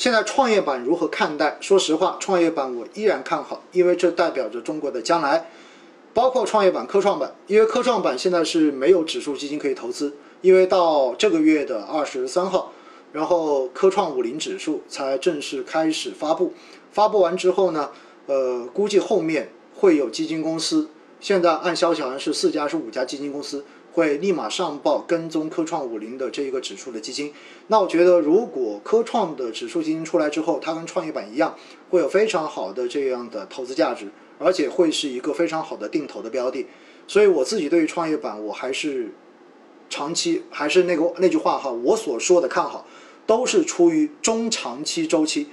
现在创业板如何看待？说实话，创业板我依然看好，因为这代表着中国的将来。包括创业板、科创板，因为科创板现在是没有指数基金可以投资，因为到这个月的二十三号，然后科创五零指数才正式开始发布。发布完之后呢，呃，估计后面会有基金公司，现在按消息好像是四家是五家基金公司会立马上报跟踪科创五零的这一个指数的基金。那我觉得，如果科创的指数基金出来之后，它跟创业板一样，会有非常好的这样的投资价值。而且会是一个非常好的定投的标的，所以我自己对于创业板，我还是长期还是那个那句话哈，我所说的看好，都是出于中长期周期，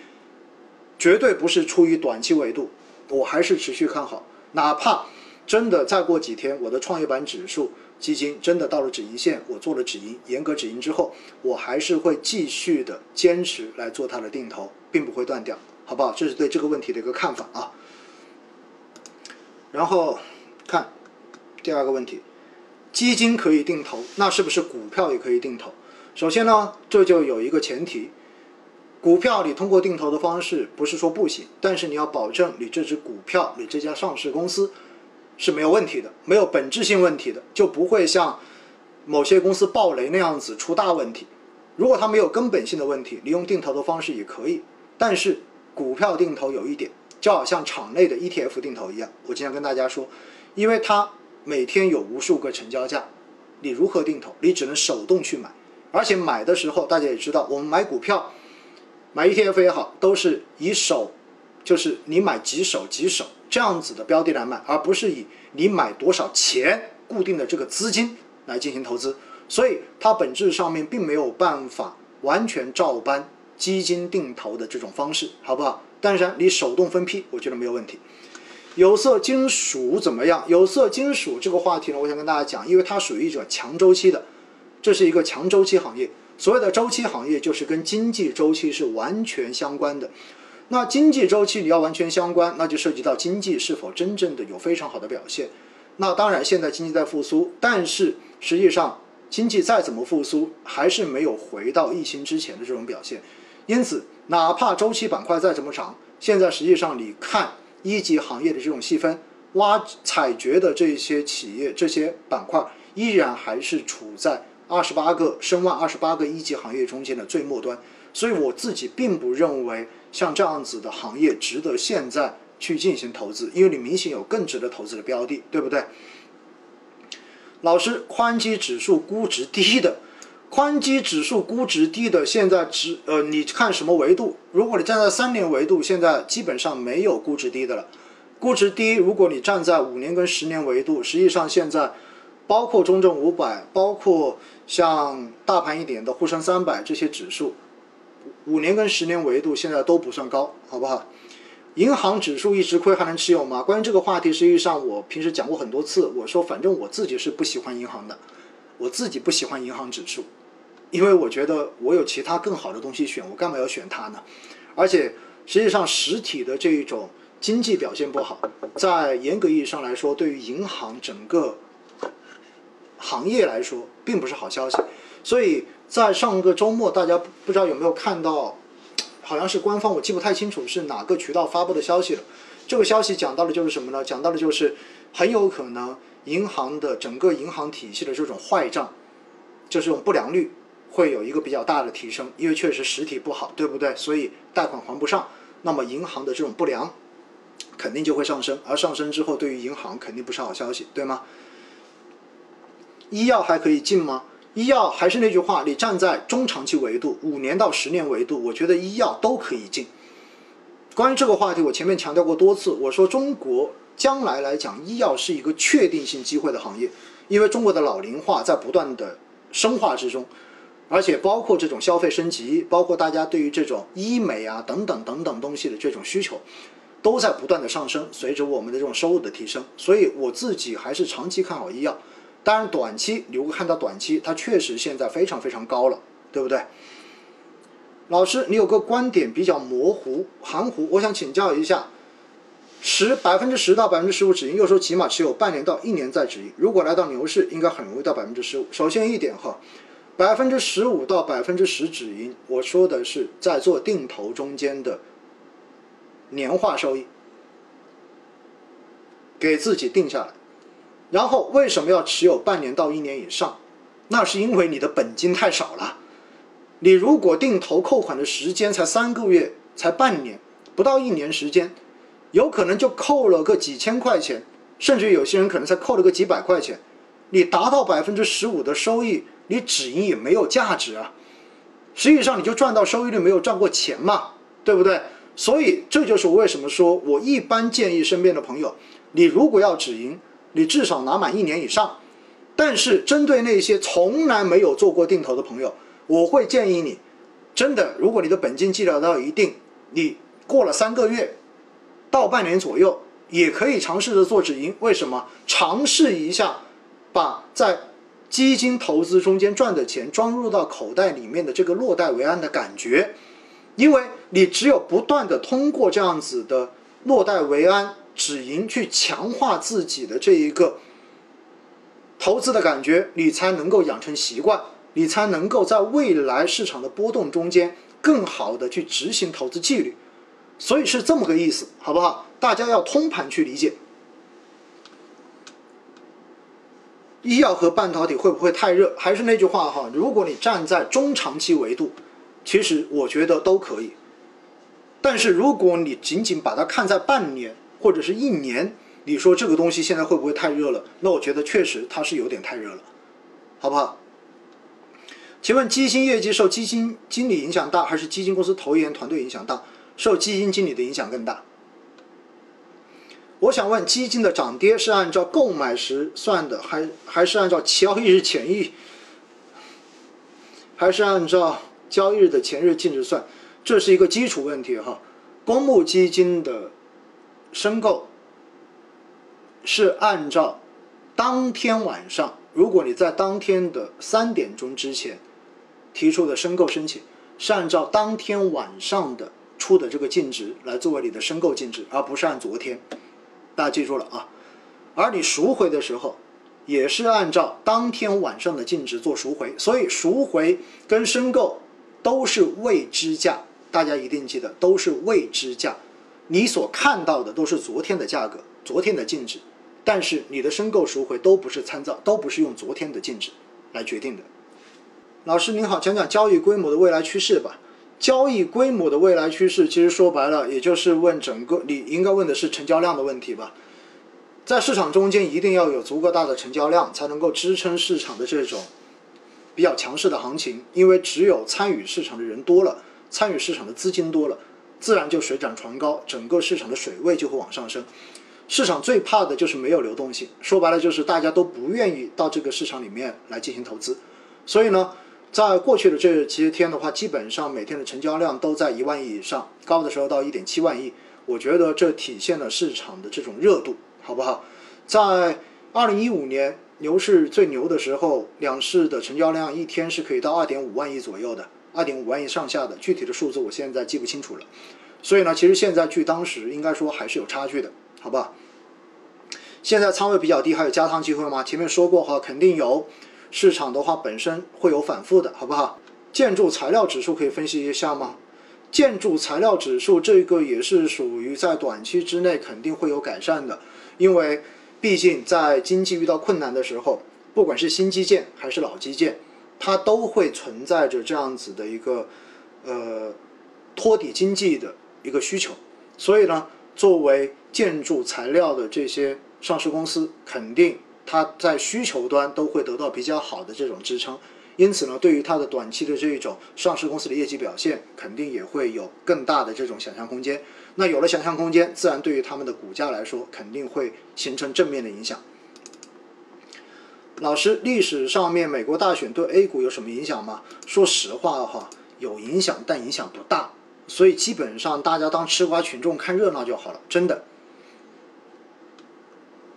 绝对不是出于短期维度，我还是持续看好，哪怕真的再过几天，我的创业板指数基金真的到了止盈线，我做了止盈，严格止盈之后，我还是会继续的坚持来做它的定投，并不会断掉，好不好？这是对这个问题的一个看法啊。然后看第二个问题，基金可以定投，那是不是股票也可以定投？首先呢，这就有一个前提，股票你通过定投的方式不是说不行，但是你要保证你这只股票、你这家上市公司是没有问题的，没有本质性问题的，就不会像某些公司暴雷那样子出大问题。如果它没有根本性的问题，你用定投的方式也可以，但是股票定投有一点。就好像场内的 ETF 定投一样，我经常跟大家说，因为它每天有无数个成交价，你如何定投？你只能手动去买，而且买的时候大家也知道，我们买股票、买 ETF 也好，都是以手，就是你买几手几手这样子的标的来买，而不是以你买多少钱固定的这个资金来进行投资，所以它本质上面并没有办法完全照搬基金定投的这种方式，好不好？但是你手动分批，我觉得没有问题。有色金属怎么样？有色金属这个话题呢，我想跟大家讲，因为它属于一种强周期的，这是一个强周期行业。所谓的周期行业，就是跟经济周期是完全相关的。那经济周期你要完全相关，那就涉及到经济是否真正的有非常好的表现。那当然，现在经济在复苏，但是实际上经济再怎么复苏，还是没有回到疫情之前的这种表现。因此。哪怕周期板块再怎么涨，现在实际上你看一级行业的这种细分，挖采掘的这些企业、这些板块，依然还是处在二十八个申万、二十八个一级行业中间的最末端。所以我自己并不认为像这样子的行业值得现在去进行投资，因为你明显有更值得投资的标的，对不对？老师，宽基指数估值低的。宽基指数估值低的，现在值呃，你看什么维度？如果你站在三年维度，现在基本上没有估值低的了。估值低，如果你站在五年跟十年维度，实际上现在包括中证五百，包括像大盘一点的沪深三百这些指数，五年跟十年维度现在都不算高，好不好？银行指数一直亏还能持有吗？关于这个话题，实际上我平时讲过很多次，我说反正我自己是不喜欢银行的。我自己不喜欢银行指数，因为我觉得我有其他更好的东西选，我干嘛要选它呢？而且实际上实体的这一种经济表现不好，在严格意义上来说，对于银行整个行业来说，并不是好消息。所以在上个周末，大家不知道有没有看到，好像是官方，我记不太清楚是哪个渠道发布的消息了。这个消息讲到的就是什么呢？讲到的就是很有可能。银行的整个银行体系的这种坏账，就这种不良率会有一个比较大的提升，因为确实实体不好，对不对？所以贷款还不上，那么银行的这种不良肯定就会上升，而上升之后对于银行肯定不是好消息，对吗？医药还可以进吗？医药还是那句话，你站在中长期维度，五年到十年维度，我觉得医药都可以进。关于这个话题，我前面强调过多次，我说中国。将来来讲，医药是一个确定性机会的行业，因为中国的老龄化在不断的深化之中，而且包括这种消费升级，包括大家对于这种医美啊等等等等东西的这种需求，都在不断的上升。随着我们的这种收入的提升，所以我自己还是长期看好医药。当然，短期你会看到短期，它确实现在非常非常高了，对不对？老师，你有个观点比较模糊含糊，我想请教一下。十百分之十到百分之十五止盈，又说起码持有半年到一年再止盈。如果来到牛市，应该很容易到百分之十五。首先一点哈，百分之十五到百分之十止盈，我说的是在做定投中间的年化收益，给自己定下来。然后为什么要持有半年到一年以上？那是因为你的本金太少了。你如果定投扣款的时间才三个月，才半年，不到一年时间，有可能就扣了个几千块钱，甚至有些人可能才扣了个几百块钱。你达到百分之十五的收益，你止盈也没有价值啊。实际上你就赚到收益率，没有赚过钱嘛，对不对？所以这就是为什么说我一般建议身边的朋友，你如果要止盈，你至少拿满一年以上。但是针对那些从来没有做过定投的朋友，我会建议你，真的，如果你的本金积累到一定，你过了三个月到半年左右，也可以尝试着做止盈。为什么？尝试一下，把在基金投资中间赚的钱装入到口袋里面的这个落袋为安的感觉，因为你只有不断的通过这样子的落袋为安、止盈去强化自己的这一个。投资的感觉，你才能够养成习惯，你才能够在未来市场的波动中间更好的去执行投资纪律，所以是这么个意思，好不好？大家要通盘去理解。医药和半导体会不会太热？还是那句话哈，如果你站在中长期维度，其实我觉得都可以。但是如果你仅仅把它看在半年或者是一年，你说这个东西现在会不会太热了？那我觉得确实它是有点太热了，好不好？请问基金业绩受基金经理影响大，还是基金公司投研团队影响大？受基金经理的影响更大。我想问，基金的涨跌是按照购买时算的，还还是按照交易日前日，还是按照交易日的前日净值算？这是一个基础问题哈。公募基金的申购。是按照当天晚上，如果你在当天的三点钟之前提出的申购申请，是按照当天晚上的出的这个净值来作为你的申购净值，而不是按昨天。大家记住了啊。而你赎回的时候，也是按照当天晚上的净值做赎回，所以赎回跟申购都是未知价，大家一定记得都是未知价。你所看到的都是昨天的价格，昨天的净值。但是你的申购赎回都不是参照，都不是用昨天的净值来决定的。老师您好，讲讲交易规模的未来趋势吧。交易规模的未来趋势，其实说白了，也就是问整个你应该问的是成交量的问题吧。在市场中间，一定要有足够大的成交量，才能够支撑市场的这种比较强势的行情。因为只有参与市场的人多了，参与市场的资金多了，自然就水涨船高，整个市场的水位就会往上升。市场最怕的就是没有流动性，说白了就是大家都不愿意到这个市场里面来进行投资。所以呢，在过去的这些天的话，基本上每天的成交量都在一万亿以上，高的时候到一点七万亿。我觉得这体现了市场的这种热度，好不好？在二零一五年牛市最牛的时候，两市的成交量一天是可以到二点五万亿左右的，二点五万亿上下的，具体的数字我现在记不清楚了。所以呢，其实现在距当时应该说还是有差距的。好吧，现在仓位比较低，还有加仓机会吗？前面说过哈，肯定有。市场的话本身会有反复的，好不好？建筑材料指数可以分析一下吗？建筑材料指数这个也是属于在短期之内肯定会有改善的，因为毕竟在经济遇到困难的时候，不管是新基建还是老基建，它都会存在着这样子的一个呃托底经济的一个需求，所以呢。作为建筑材料的这些上市公司，肯定它在需求端都会得到比较好的这种支撑，因此呢，对于它的短期的这一种上市公司的业绩表现，肯定也会有更大的这种想象空间。那有了想象空间，自然对于他们的股价来说，肯定会形成正面的影响。老师，历史上面美国大选对 A 股有什么影响吗？说实话哈，有影响，但影响不大。所以基本上大家当吃瓜群众看热闹就好了，真的。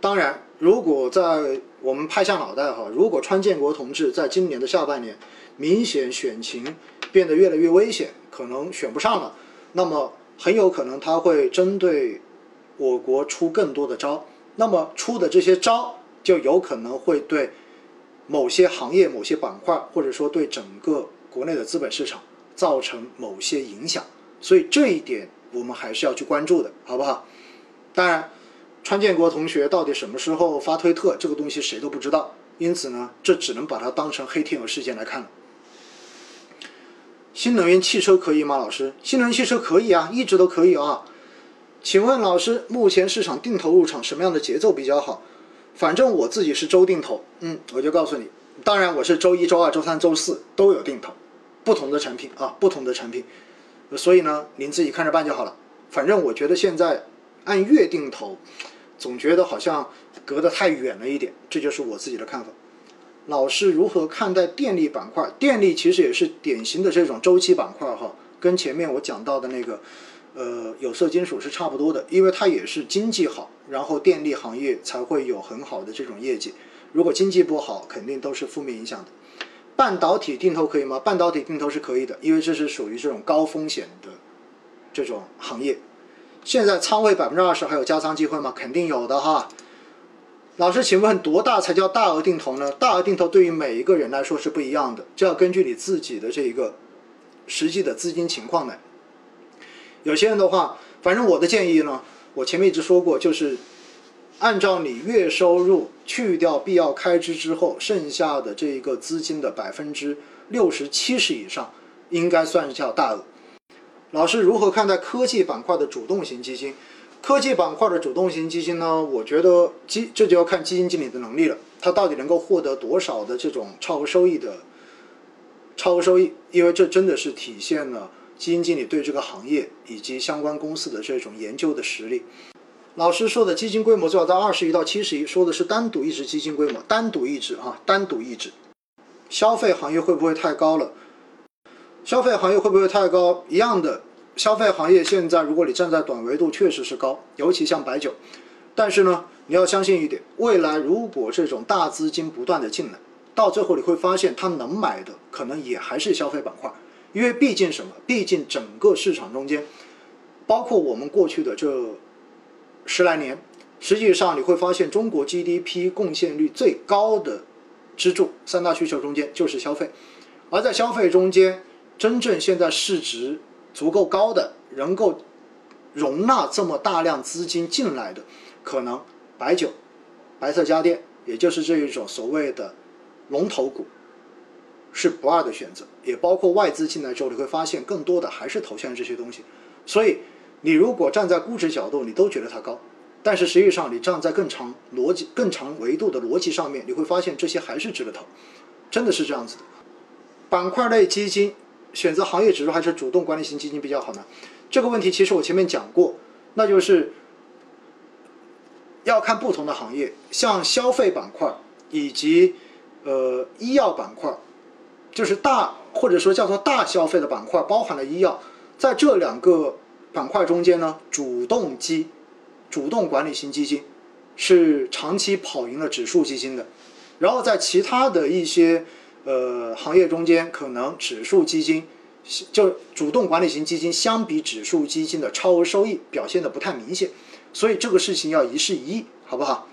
当然，如果在我们拍下脑袋哈，如果川建国同志在今年的下半年明显选情变得越来越危险，可能选不上了，那么很有可能他会针对我国出更多的招，那么出的这些招就有可能会对某些行业、某些板块，或者说对整个国内的资本市场造成某些影响。所以这一点我们还是要去关注的，好不好？当然，川建国同学到底什么时候发推特，这个东西谁都不知道。因此呢，这只能把它当成黑天鹅事件来看了。新能源汽车可以吗，老师？新能源汽车可以啊，一直都可以啊。请问老师，目前市场定投入场什么样的节奏比较好？反正我自己是周定投，嗯，我就告诉你，当然我是周一周二周三周四都有定投，不同的产品啊，不同的产品，所以呢，您自己看着办就好了。反正我觉得现在按月定投，总觉得好像隔得太远了一点，这就是我自己的看法。老师如何看待电力板块？电力其实也是典型的这种周期板块哈，跟前面我讲到的那个，呃，有色金属是差不多的，因为它也是经济好，然后电力行业才会有很好的这种业绩。如果经济不好，肯定都是负面影响的。半导体定投可以吗？半导体定投是可以的，因为这是属于这种高风险的这种行业。现在仓位百分之二十还有加仓机会吗？肯定有的哈。老师，请问多大才叫大额定投呢？大额定投对于每一个人来说是不一样的，这要根据你自己的这一个实际的资金情况来。有些人的话，反正我的建议呢，我前面一直说过，就是按照你月收入去掉必要开支之后，剩下的这一个资金的百分之六十七十以上，应该算是叫大额。老师如何看待科技板块的主动型基金？科技板块的主动型基金呢？我觉得基这就要看基金经理的能力了，他到底能够获得多少的这种超额收益的超额收益？因为这真的是体现了基金经理对这个行业以及相关公司的这种研究的实力。老师说的基金规模最好在二十亿到七十亿，说的是单独一只基金规模，单独一只啊，单独一只。消费行业会不会太高了？消费行业会不会太高？一样的。消费行业现在，如果你站在短维度，确实是高，尤其像白酒。但是呢，你要相信一点，未来如果这种大资金不断的进来，到最后你会发现，它能买的可能也还是消费板块，因为毕竟什么？毕竟整个市场中间，包括我们过去的这十来年，实际上你会发现，中国 GDP 贡献率最高的支柱三大需求中间就是消费，而在消费中间，真正现在市值。足够高的，能够容纳这么大量资金进来的，可能白酒、白色家电，也就是这一种所谓的龙头股，是不二的选择。也包括外资进来之后，你会发现更多的还是投向这些东西。所以，你如果站在估值角度，你都觉得它高，但是实际上你站在更长逻辑、更长维度的逻辑上面，你会发现这些还是值得投，真的是这样子的。板块类基金。选择行业指数还是主动管理型基金比较好呢？这个问题其实我前面讲过，那就是要看不同的行业，像消费板块以及呃医药板块，就是大或者说叫做大消费的板块，包含了医药，在这两个板块中间呢，主动基、主动管理型基金是长期跑赢了指数基金的，然后在其他的一些。呃，行业中间可能指数基金就主动管理型基金相比指数基金的超额收益表现的不太明显，所以这个事情要一事一议，好不好？